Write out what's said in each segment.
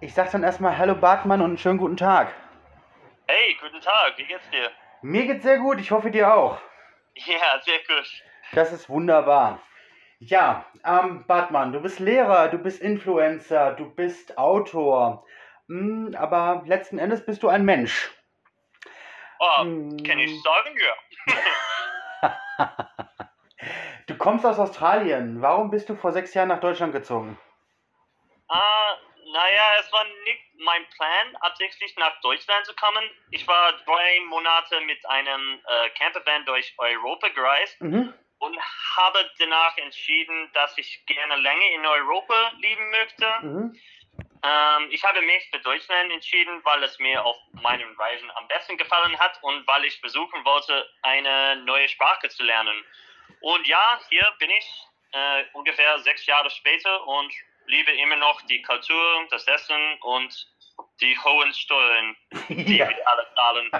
Ich sag dann erstmal Hallo Bartmann und einen schönen guten Tag. Hey, guten Tag, wie geht's dir? Mir geht's sehr gut, ich hoffe dir auch. Ja, sehr gut. Das ist wunderbar. Ja, ähm, Bartmann, du bist Lehrer, du bist Influencer, du bist Autor. Hm, aber letzten Endes bist du ein Mensch. Oh, Hm. kann ich sagen, ja. Du kommst aus Australien. Warum bist du vor sechs Jahren nach Deutschland gezogen? Ah, naja, es war nicht mein Plan, absichtlich nach Deutschland zu kommen. Ich war drei Monate mit einem äh, Campervan durch Europa gereist Mhm. und habe danach entschieden, dass ich gerne länger in Europa leben möchte. Mhm. Ähm, ich habe mich für Deutschland entschieden, weil es mir auf meinen Reisen am besten gefallen hat und weil ich versuchen wollte, eine neue Sprache zu lernen. Und ja, hier bin ich äh, ungefähr sechs Jahre später und liebe immer noch die Kultur, das Essen und die hohen Steuern, die Ja, wir alle zahlen.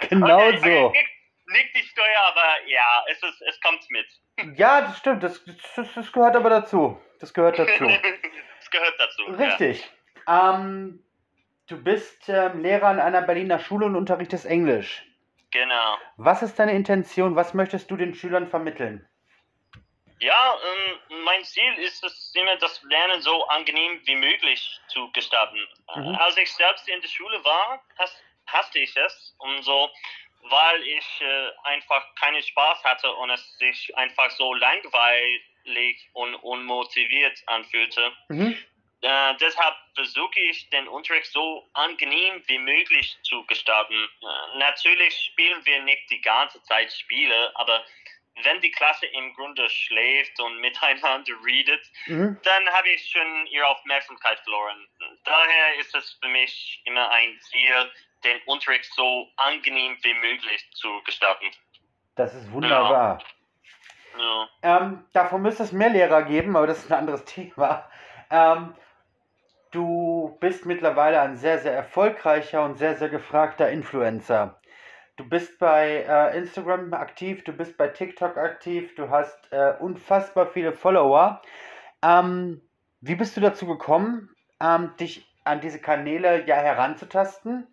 genau Okay, so. Nicht, nicht die Steuer, aber ja, es, ist, es kommt mit. Ja, das stimmt. Das, das, das gehört aber dazu. Das gehört dazu. es gehört dazu. Ja. Richtig. Ähm, du bist ähm, Lehrer an einer Berliner Schule und unterrichtest Englisch. Genau. Was ist deine Intention? Was möchtest du den Schülern vermitteln? Ja, ähm, mein Ziel ist es immer, das Lernen so angenehm wie möglich zu gestalten. Mhm. Äh, Als ich selbst in der Schule war, has, hasste ich es und so, weil ich äh, einfach keinen Spaß hatte und es sich einfach so langweilig und unmotiviert anfühlte. Mhm. Äh, deshalb versuche ich, den Unterricht so angenehm wie möglich zu gestalten. Äh, natürlich spielen wir nicht die ganze Zeit Spiele, aber wenn die Klasse im Grunde schläft und miteinander redet, Mhm. dann habe ich schon ihre Aufmerksamkeit verloren. Daher ist es für mich immer ein Ziel, den Unterricht so angenehm wie möglich zu gestalten. Das ist wunderbar. Ja. Ähm, davon müsste es mehr Lehrer geben, aber das ist ein anderes Thema. Ähm, du bist mittlerweile ein sehr, sehr erfolgreicher und sehr, sehr gefragter Influencer. Du bist bei äh, Instagram aktiv, du bist bei TikTok aktiv, du hast äh, unfassbar viele Follower. Ähm, wie bist du dazu gekommen, ähm, dich an diese Kanäle ja heranzutasten?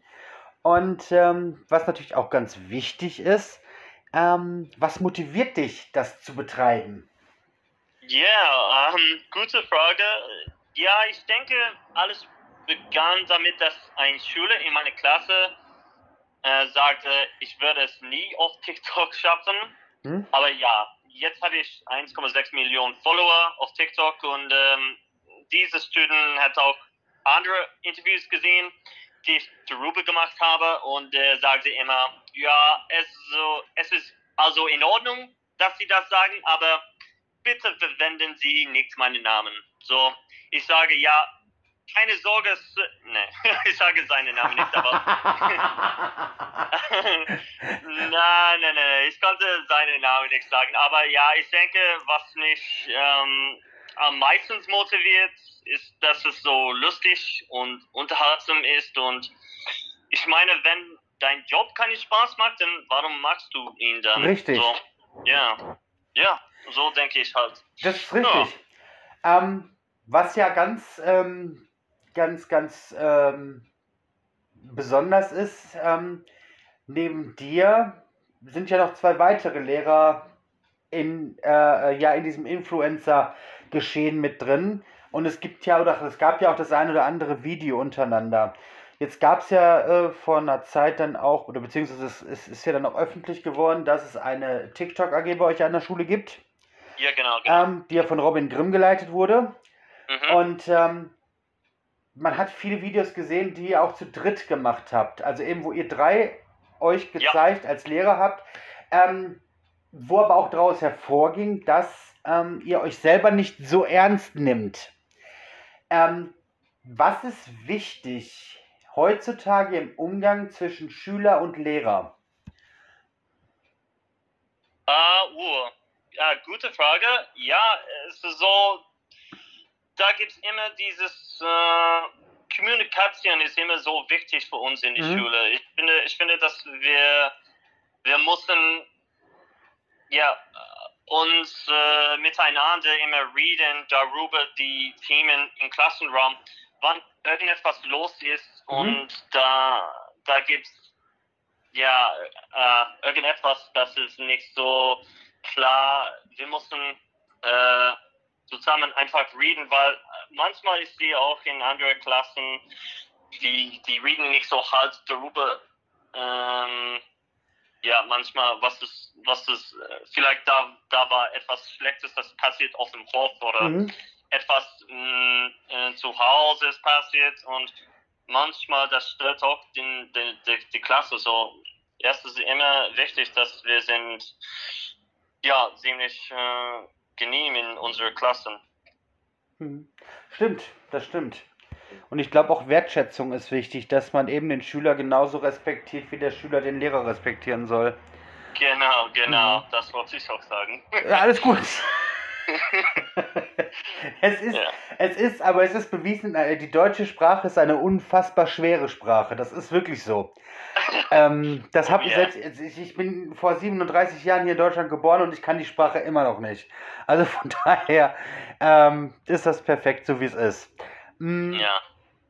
Und ähm, was natürlich auch ganz wichtig ist, ähm, was motiviert dich, das zu betreiben? Ja, ähm, gute Frage. Ja, ich denke, alles begann damit, dass ein Schüler in meiner Klasse äh, sagte, ich würde es nie auf TikTok schaffen. Hm? Aber ja, jetzt habe ich 1,6 Millionen Follower auf TikTok und ähm, dieser Student hat auch andere Interviews gesehen, die ich darüber gemacht habe und äh, sagte immer, ja, es, so, es ist also in Ordnung, dass Sie das sagen, aber bitte verwenden Sie nicht meinen Namen. So, ich sage ja, keine Sorge, es, ne, ich sage seinen Namen nicht, aber nein, nein, nein, ich konnte seinen Namen nicht sagen. Aber ja, ich denke, was mich ähm, am meisten motiviert, ist, dass es so lustig und unterhaltsam ist. Und ich meine, wenn dein Job keinen Spaß macht, dann warum machst du ihn dann? Richtig. So, ja, ja, so denke ich halt. Das ist richtig. Ähm, was ja ganz, ähm, ganz, ganz ähm, besonders ist, ähm, neben dir sind ja noch zwei weitere Lehrer in, äh, ja, in diesem Influencer-Geschehen mit drin. Und es gibt ja, oder es gab ja auch das ein oder andere Video untereinander. Jetzt gab es ja äh, vor einer Zeit dann auch, oder beziehungsweise es, es ist ja dann auch öffentlich geworden, dass es eine TikTok-AG bei euch an der Schule gibt, Ja, genau, genau. ähm, die ja von Robin Grimm geleitet wurde. mhm. Und ähm, man hat viele Videos gesehen, die ihr auch zu dritt gemacht habt. Also eben, wo ihr drei euch gezeigt als Lehrer habt, ähm, wo aber auch daraus hervorging, dass ähm, ihr euch selber nicht so ernst nimmt. Ähm, was ist wichtig heutzutage im Umgang zwischen Schüler und Lehrer? Ah, uh, ja, gute Frage. Ja, es ist so, da gibt es immer dieses, äh, Kommunikation ist immer so wichtig für uns in die Mhm. Schule. Ich finde, ich finde, dass wir, wir müssen, ja, uns äh, miteinander immer reden darüber, die Themen im Klassenraum, wann irgendetwas los ist mhm. und da, da gibt es ja äh, irgendetwas, das ist nicht so klar. Wir müssen äh, zusammen einfach reden, weil manchmal ist sie auch in anderen Klassen, die, die reden nicht so halt darüber. Ähm, ja, manchmal, was ist, was ist, äh, vielleicht da, da war etwas Schlechtes, das passiert auf dem Hof oder mhm. etwas mh, mm, äh, zu Hause ist passiert und manchmal das stört auch den, den, die, die Klasse so. Erst ist immer wichtig, dass wir sind, ja, ziemlich äh, genehm in unserer Klassen. Mhm. Stimmt, das stimmt. Und ich glaube auch Wertschätzung ist wichtig, dass man eben den Schüler genauso respektiert, wie der Schüler den Lehrer respektieren soll. Genau, genau, mhm. das wollte ich auch sagen. Ja, alles gut. es, ist, ja. es ist, aber es ist bewiesen, äh, die deutsche Sprache ist eine unfassbar schwere Sprache. Das ist wirklich so. ähm, das habe ich selbst, ich bin vor 37 Jahren hier in Deutschland geboren und ich kann die Sprache immer noch nicht. Also von daher ähm, ist das perfekt, so wie es ist. Mhm. Ja.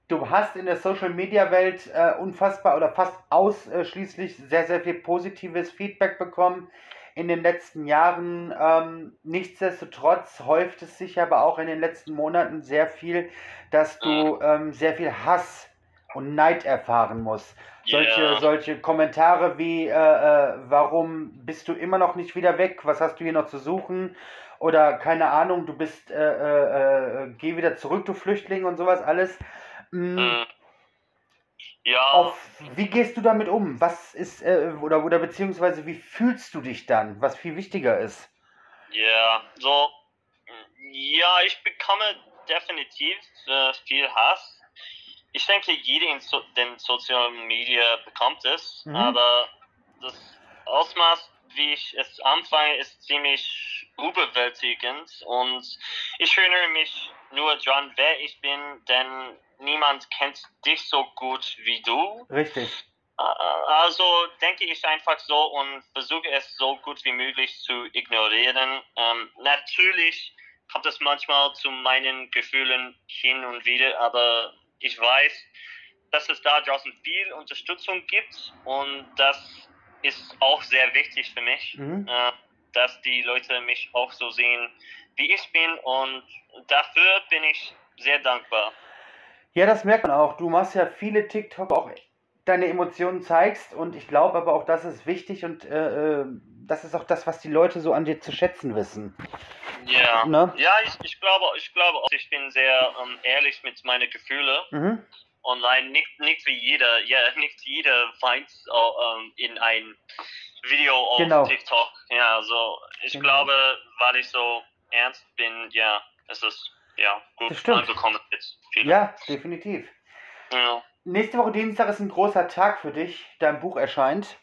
Du hast in der Social Media Welt äh, unfassbar oder fast ausschließlich sehr, sehr viel positives Feedback bekommen in den letzten Jahren. Ähm, nichtsdestotrotz häuft es sich aber auch in den letzten Monaten sehr viel, dass du mhm. ähm, sehr viel Hass und Neid erfahren musst. Solche, yeah. solche Kommentare wie, äh, äh, warum bist du immer noch nicht wieder weg? Was hast du hier noch zu suchen? Oder keine Ahnung, du bist, äh, äh, äh geh wieder zurück, du Flüchtling und sowas alles. Mhm. Ja. Auf, wie gehst du damit um? Was ist, äh, oder, oder beziehungsweise wie fühlst du dich dann, was viel wichtiger ist? Ja, so, ja, ich bekomme definitiv äh, viel Hass. Ich denke, jeder in so, den Social Media bekommt es, mhm. aber das Ausmaß, wie ich es anfange, ist ziemlich überwältigend und ich erinnere mich nur daran, wer ich bin, denn niemand kennt dich so gut wie du. Richtig. Äh, also denke ich einfach so und versuche es so gut wie möglich zu ignorieren. Ähm, natürlich kommt es manchmal zu meinen Gefühlen hin und wieder, aber ich weiß, dass es da draußen viel Unterstützung gibt und das ist auch sehr wichtig für mich, mhm. äh, dass die Leute mich auch so sehen, wie ich bin und dafür bin ich sehr dankbar. Ja, das merkt man auch. Du machst ja viele TikTok, auch deine Emotionen zeigst und ich glaube aber auch, das ist wichtig und äh, äh, das ist auch das, was die Leute so an dir zu schätzen wissen. Ja, ne? ja ich, ich glaube, ich glaube auch, ich bin sehr ähm, ehrlich mit meinen Gefühlen. Mhm. Online nicht, nicht wie jeder, ja, nicht jeder weint ähm, in ein Video auf genau. TikTok. Ja, also ich genau. glaube, weil ich so ernst bin, ja, es ist ja gut angekommen jetzt. Ja, definitiv. Ja. Nächste Woche Dienstag ist ein großer Tag für dich. Dein Buch erscheint.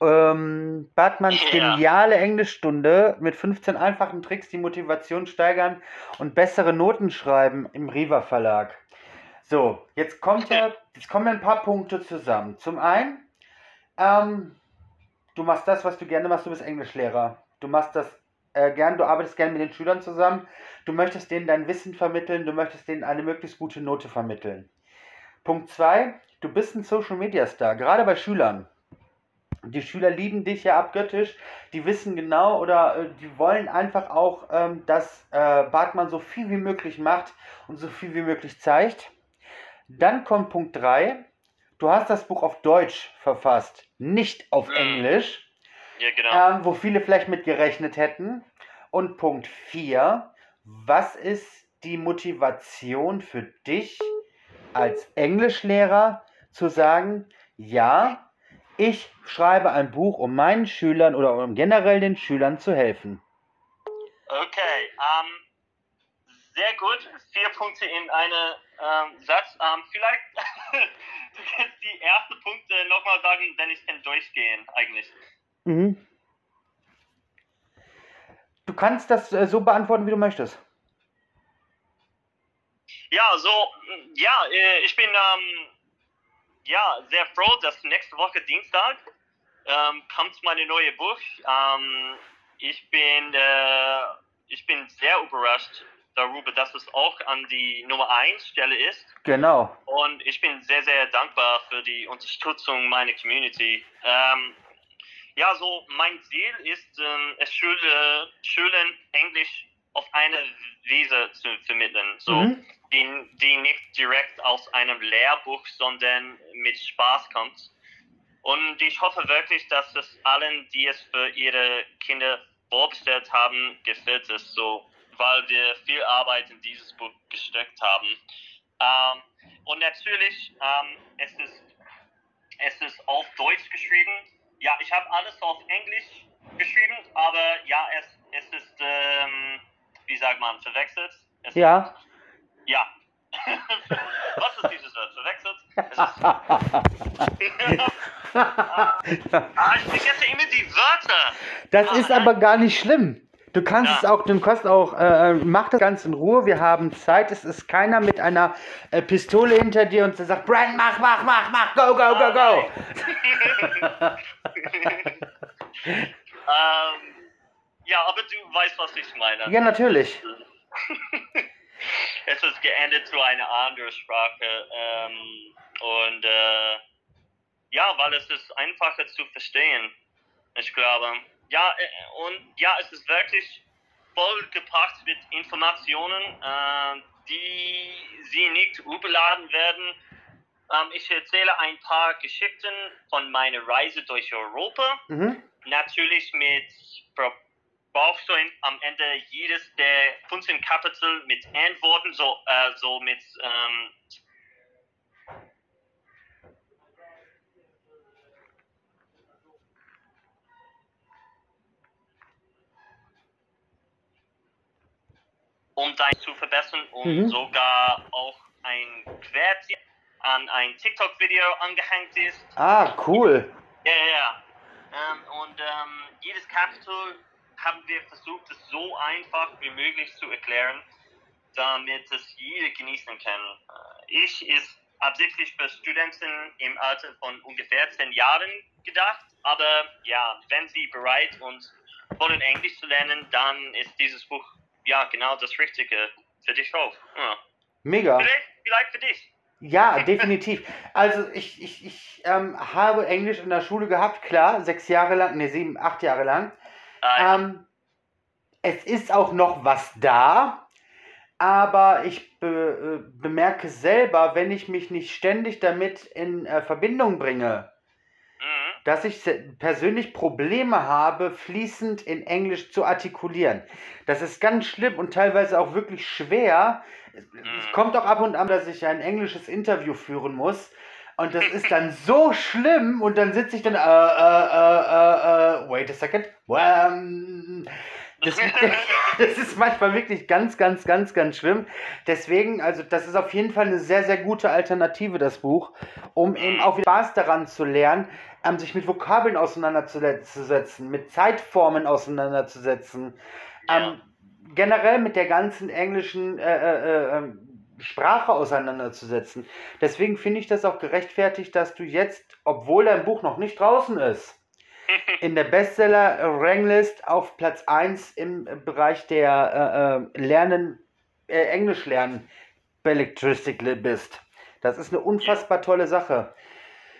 Ähm, Bartmanns ja. geniale Englischstunde mit 15 einfachen Tricks, die Motivation steigern und bessere Noten schreiben im Riva Verlag. So, jetzt kommt ja, jetzt kommen ein paar Punkte zusammen. Zum einen, ähm, du machst das, was du gerne machst, du bist Englischlehrer. Du machst das äh, gern, du arbeitest gern mit den Schülern zusammen, du möchtest denen dein Wissen vermitteln, du möchtest denen eine möglichst gute Note vermitteln. Punkt 2, du bist ein Social Media Star, gerade bei Schülern. Die Schüler lieben dich ja abgöttisch, die wissen genau oder äh, die wollen einfach auch, ähm, dass äh, Bartmann so viel wie möglich macht und so viel wie möglich zeigt. Dann kommt Punkt 3, du hast das Buch auf Deutsch verfasst, nicht auf mhm. Englisch. Ja, genau. Ähm, wo viele vielleicht mit gerechnet hätten. Und Punkt 4. Was ist die Motivation für dich als Englischlehrer zu sagen, ja, ich schreibe ein Buch, um meinen Schülern oder um generell den Schülern zu helfen? Okay, ähm, sehr gut. Vier Punkte in einem ähm, Satz. Ähm, vielleicht du kannst die ersten Punkte nochmal sagen, denn ich kann durchgehen eigentlich. Mhm. Du kannst das äh, so beantworten, wie du möchtest. Ja, so, ja, äh, ich bin ähm, ja, sehr froh, dass nächste Woche Dienstag ähm, kommt meine neue Buch. Ähm, ich bin, äh, ich bin sehr überrascht darüber, dass es auch an die Nummer 1 Stelle ist. Genau. Und ich bin sehr, sehr dankbar für die Unterstützung meiner Community. Ähm, ja, so mein Ziel ist, ähm, es Schule, Schulen Englisch auf eine Weise zu vermitteln, so Mhm. die, die nicht direkt aus einem Lehrbuch, sondern mit Spaß kommt. Und ich hoffe wirklich, dass es allen, die es für ihre Kinder vorbestellt haben, gefällt es so, weil wir viel Arbeit in dieses Buch gesteckt haben. Ähm, und natürlich, ähm, es, ist, es ist auf Deutsch geschrieben. Ja, ich habe alles auf Englisch geschrieben, aber ja, es, es ist, ähm, wie sagt man, verwechselt. Es Ja. Ist, ja. Was ist dieses Wort? Verwechselt? Es ist, ah, ich vergesse immer die Wörter. Das Ah, ist aber gar nicht schlimm. Du kannst Ja. es auch, du kannst auch, äh, mach das ganz in Ruhe. Wir haben Zeit. Es ist keiner mit einer äh, Pistole hinter dir und der sagt, Brand, mach, mach, mach, mach, go, go, go, go. ähm, ja, aber du weißt, was ich meine. Ja, natürlich. es ist geändert zu einer anderen Sprache. Ähm, und äh, ja, weil es ist einfacher zu verstehen. Ich glaube. Ja, äh, und ja, es ist wirklich vollgepackt mit Informationen, äh, die sie nicht überladen werden. Ähm, ich erzähle ein paar Geschichten von meiner Reise durch Europa Mhm. natürlich mit bra- brauchst du am Ende jedes der 15 Kapitel mit Antworten, so, äh, so mit ähm, um dein zu verbessern und Mhm. sogar auch ein Quertier an ein TikTok-Video angehängt ist. Ah, cool. Ja, ja, ja. Ähm, und ähm, jedes Kapitel haben wir versucht, es so einfach wie möglich zu erklären, damit es jeder genießen kann. Äh, ich ist absichtlich für Studenten im Alter von ungefähr 10 Jahren gedacht, aber ja, wenn sie bereit und wollen Englisch zu lernen, dann ist dieses Buch ja genau das Richtige für dich auch. Ja. Mega. Vielleicht, vielleicht für dich. Ja, definitiv. Also ich, ich, ich ähm, habe Englisch in der Schule gehabt, klar, sechs Jahre lang, ne, sieben, acht Jahre lang. Äh, Ähm, es ist auch noch was da, aber ich be, äh, bemerke selber, wenn ich mich nicht ständig damit in äh, Verbindung bringe. Dass ich persönlich Probleme habe, fließend in Englisch zu artikulieren. Das ist ganz schlimm und teilweise auch wirklich schwer. Es Mhm. kommt auch ab und an, dass ich ein englisches Interview führen muss. Und das ist dann so schlimm und dann sitze ich dann, äh, äh, äh, äh, äh, wait a second. Ähm, das, das ist manchmal wirklich ganz, ganz, ganz, ganz schlimm. Deswegen, also das ist auf jeden Fall eine sehr, sehr gute Alternative, das Buch, um eben auch wieder Spaß daran zu lernen, ähm, sich mit Vokabeln auseinanderzusetzen, mit Zeitformen auseinanderzusetzen, ähm, generell mit der ganzen englischen äh, äh, äh, Sprache auseinanderzusetzen. Deswegen finde ich das auch gerechtfertigt, dass du jetzt, obwohl dein Buch noch nicht draußen ist, in der Bestseller-Ranglist auf Platz 1 im Bereich der äh, äh, Lernen, äh, Englisch lernen, Belletristic bist. Das ist eine unfassbar tolle Sache.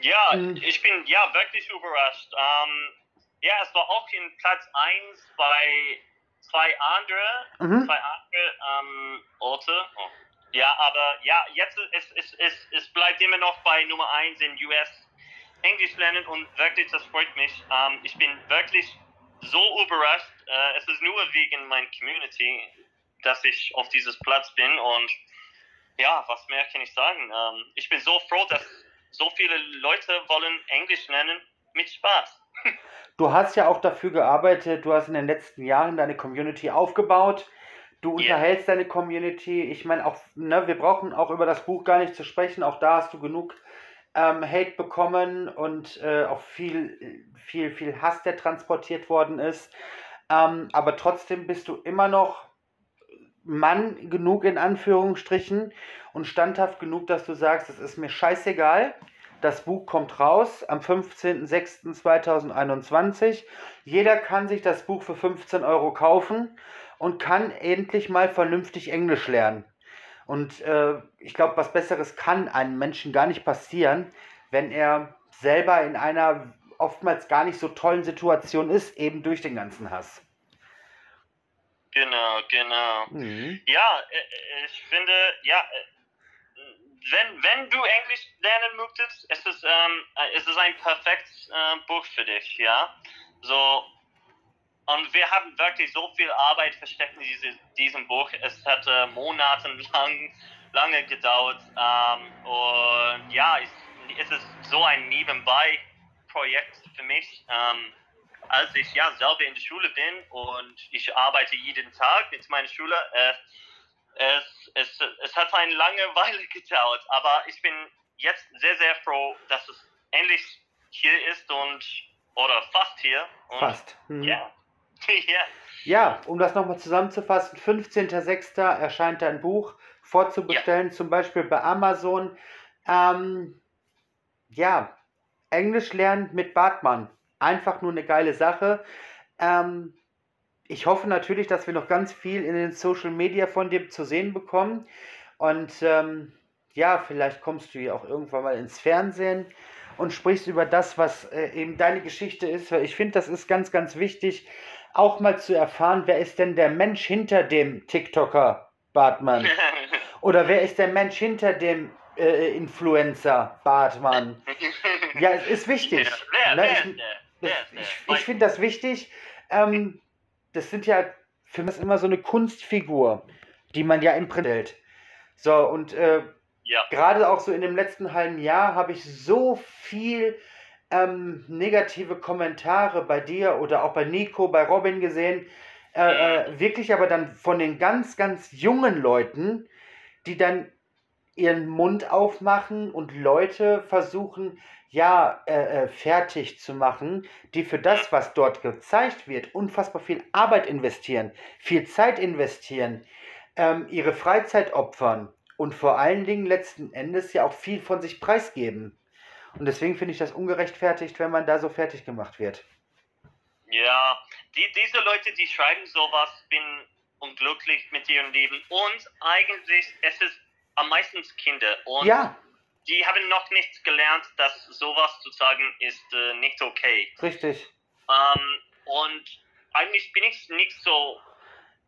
Ja, Mhm. ich bin ja wirklich überrascht. Ähm, ja, es war auch in Platz 1 bei zwei andere, Mhm. zwei andere ähm, Orte. Oh. Ja, aber ja, jetzt ist es, es, es, es bleibt immer noch bei Nummer 1 in US Englisch lernen und wirklich, das freut mich. Ähm, ich bin wirklich so überrascht. Äh, es ist nur wegen meiner Community, dass ich auf dieses Platz bin und ja, was mehr kann ich sagen? Ähm, ich bin so froh, dass so viele Leute wollen Englisch lernen mit Spaß. Du hast ja auch dafür gearbeitet, du hast in den letzten Jahren deine Community aufgebaut. Du unterhältst deine Community. Ich meine, auch, ne, wir brauchen auch über das Buch gar nicht zu sprechen. Auch da hast du genug ähm, Hate bekommen und äh, auch viel, viel, viel Hass, der transportiert worden ist. Ähm, aber trotzdem bist du immer noch Mann genug in Anführungsstrichen und standhaft genug, dass du sagst, es ist mir scheißegal. Das Buch kommt raus am 15.06.2021. Jeder kann sich das Buch für 15 Euro kaufen und kann endlich mal vernünftig Englisch lernen. Und äh, ich glaube, was Besseres kann einem Menschen gar nicht passieren, wenn er selber in einer oftmals gar nicht so tollen Situation ist, eben durch den ganzen Hass. Genau, genau. Mhm. Ja, äh, äh, ich finde, ja, äh, wenn, wenn du Englisch lernen möchtest, es ist, ähm, es ist ein perfektes äh, Buch für dich, ja. So, und wir haben wirklich so viel Arbeit versteckt in diese, diesem Buch. Es hätte monatelang lange gedauert. Ähm, und ja, es, es ist so ein Nebenbei-Projekt für mich. Ähm, als ich ja selber in der Schule bin und ich arbeite jeden Tag mit meiner Schule, äh, es, es, es hat eine lange Weile gedauert, aber ich bin jetzt sehr, sehr froh, dass es endlich hier ist und oder fast hier. Und, fast. Mhm. Ja. ja. Ja, um das nochmal zusammenzufassen, 15.06. erscheint dein Buch vorzubestellen, ja. zum Beispiel bei Amazon. Ähm, ja, Englisch lernen mit Bartmann einfach nur eine geile Sache. Ähm, ich hoffe natürlich, dass wir noch ganz viel in den Social Media von dir zu sehen bekommen. Und ähm, ja, vielleicht kommst du ja auch irgendwann mal ins Fernsehen und sprichst über das, was äh, eben deine Geschichte ist. Weil ich finde, das ist ganz, ganz wichtig, auch mal zu erfahren, wer ist denn der Mensch hinter dem TikToker Bartmann? Oder wer ist der Mensch hinter dem äh, Influencer Bartmann? Ja, es ist wichtig. Wer, wer, ne? wer, ich, ich, ich finde das wichtig. Ähm, das sind ja für mich immer so eine Kunstfigur, die man ja im Print hält. So, und äh, ja. gerade auch so in dem letzten halben Jahr habe ich so viel ähm, negative Kommentare bei dir oder auch bei Nico, bei Robin gesehen. Äh, äh, wirklich aber dann von den ganz, ganz jungen Leuten, die dann ihren Mund aufmachen und Leute versuchen, ja, äh, äh, fertig zu machen, die für das, was dort gezeigt wird, unfassbar viel Arbeit investieren, viel Zeit investieren, ähm, ihre Freizeit opfern und vor allen Dingen letzten Endes ja auch viel von sich preisgeben. Und deswegen finde ich das ungerechtfertigt, wenn man da so fertig gemacht wird. Ja, die, diese Leute, die schreiben sowas, bin unglücklich mit ihrem Leben und eigentlich, es ist am meisten Kinder. Und ja die haben noch nicht gelernt, dass sowas zu sagen ist äh, nicht okay. Richtig. Ähm, und eigentlich bin ich nicht so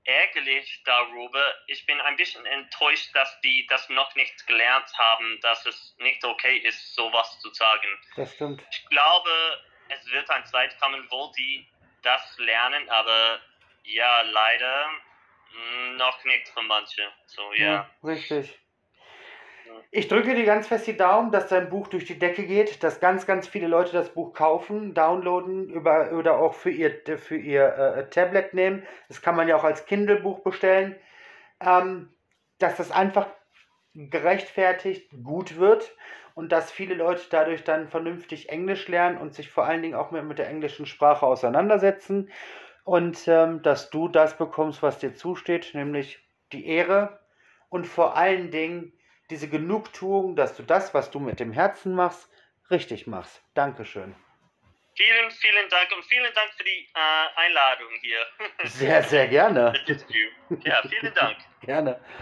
ärgerlich darüber. Ich bin ein bisschen enttäuscht, dass die das noch nicht gelernt haben, dass es nicht okay ist, sowas zu sagen. Das stimmt. Ich glaube, es wird eine Zeit kommen, wo die das lernen, aber ja, leider hm, noch nicht für manche. So, ja. ja richtig. Ich drücke dir ganz fest die Daumen, dass dein Buch durch die Decke geht, dass ganz, ganz viele Leute das Buch kaufen, downloaden über, oder auch für ihr, für ihr äh, Tablet nehmen. Das kann man ja auch als Kindle-Buch bestellen. Ähm, dass das einfach gerechtfertigt gut wird und dass viele Leute dadurch dann vernünftig Englisch lernen und sich vor allen Dingen auch mit, mit der englischen Sprache auseinandersetzen und ähm, dass du das bekommst, was dir zusteht, nämlich die Ehre und vor allen Dingen diese Genugtuung, dass du das, was du mit dem Herzen machst, richtig machst. Dankeschön. Vielen, vielen Dank und vielen Dank für die äh, Einladung hier. Sehr, sehr gerne. ja, vielen Dank. gerne.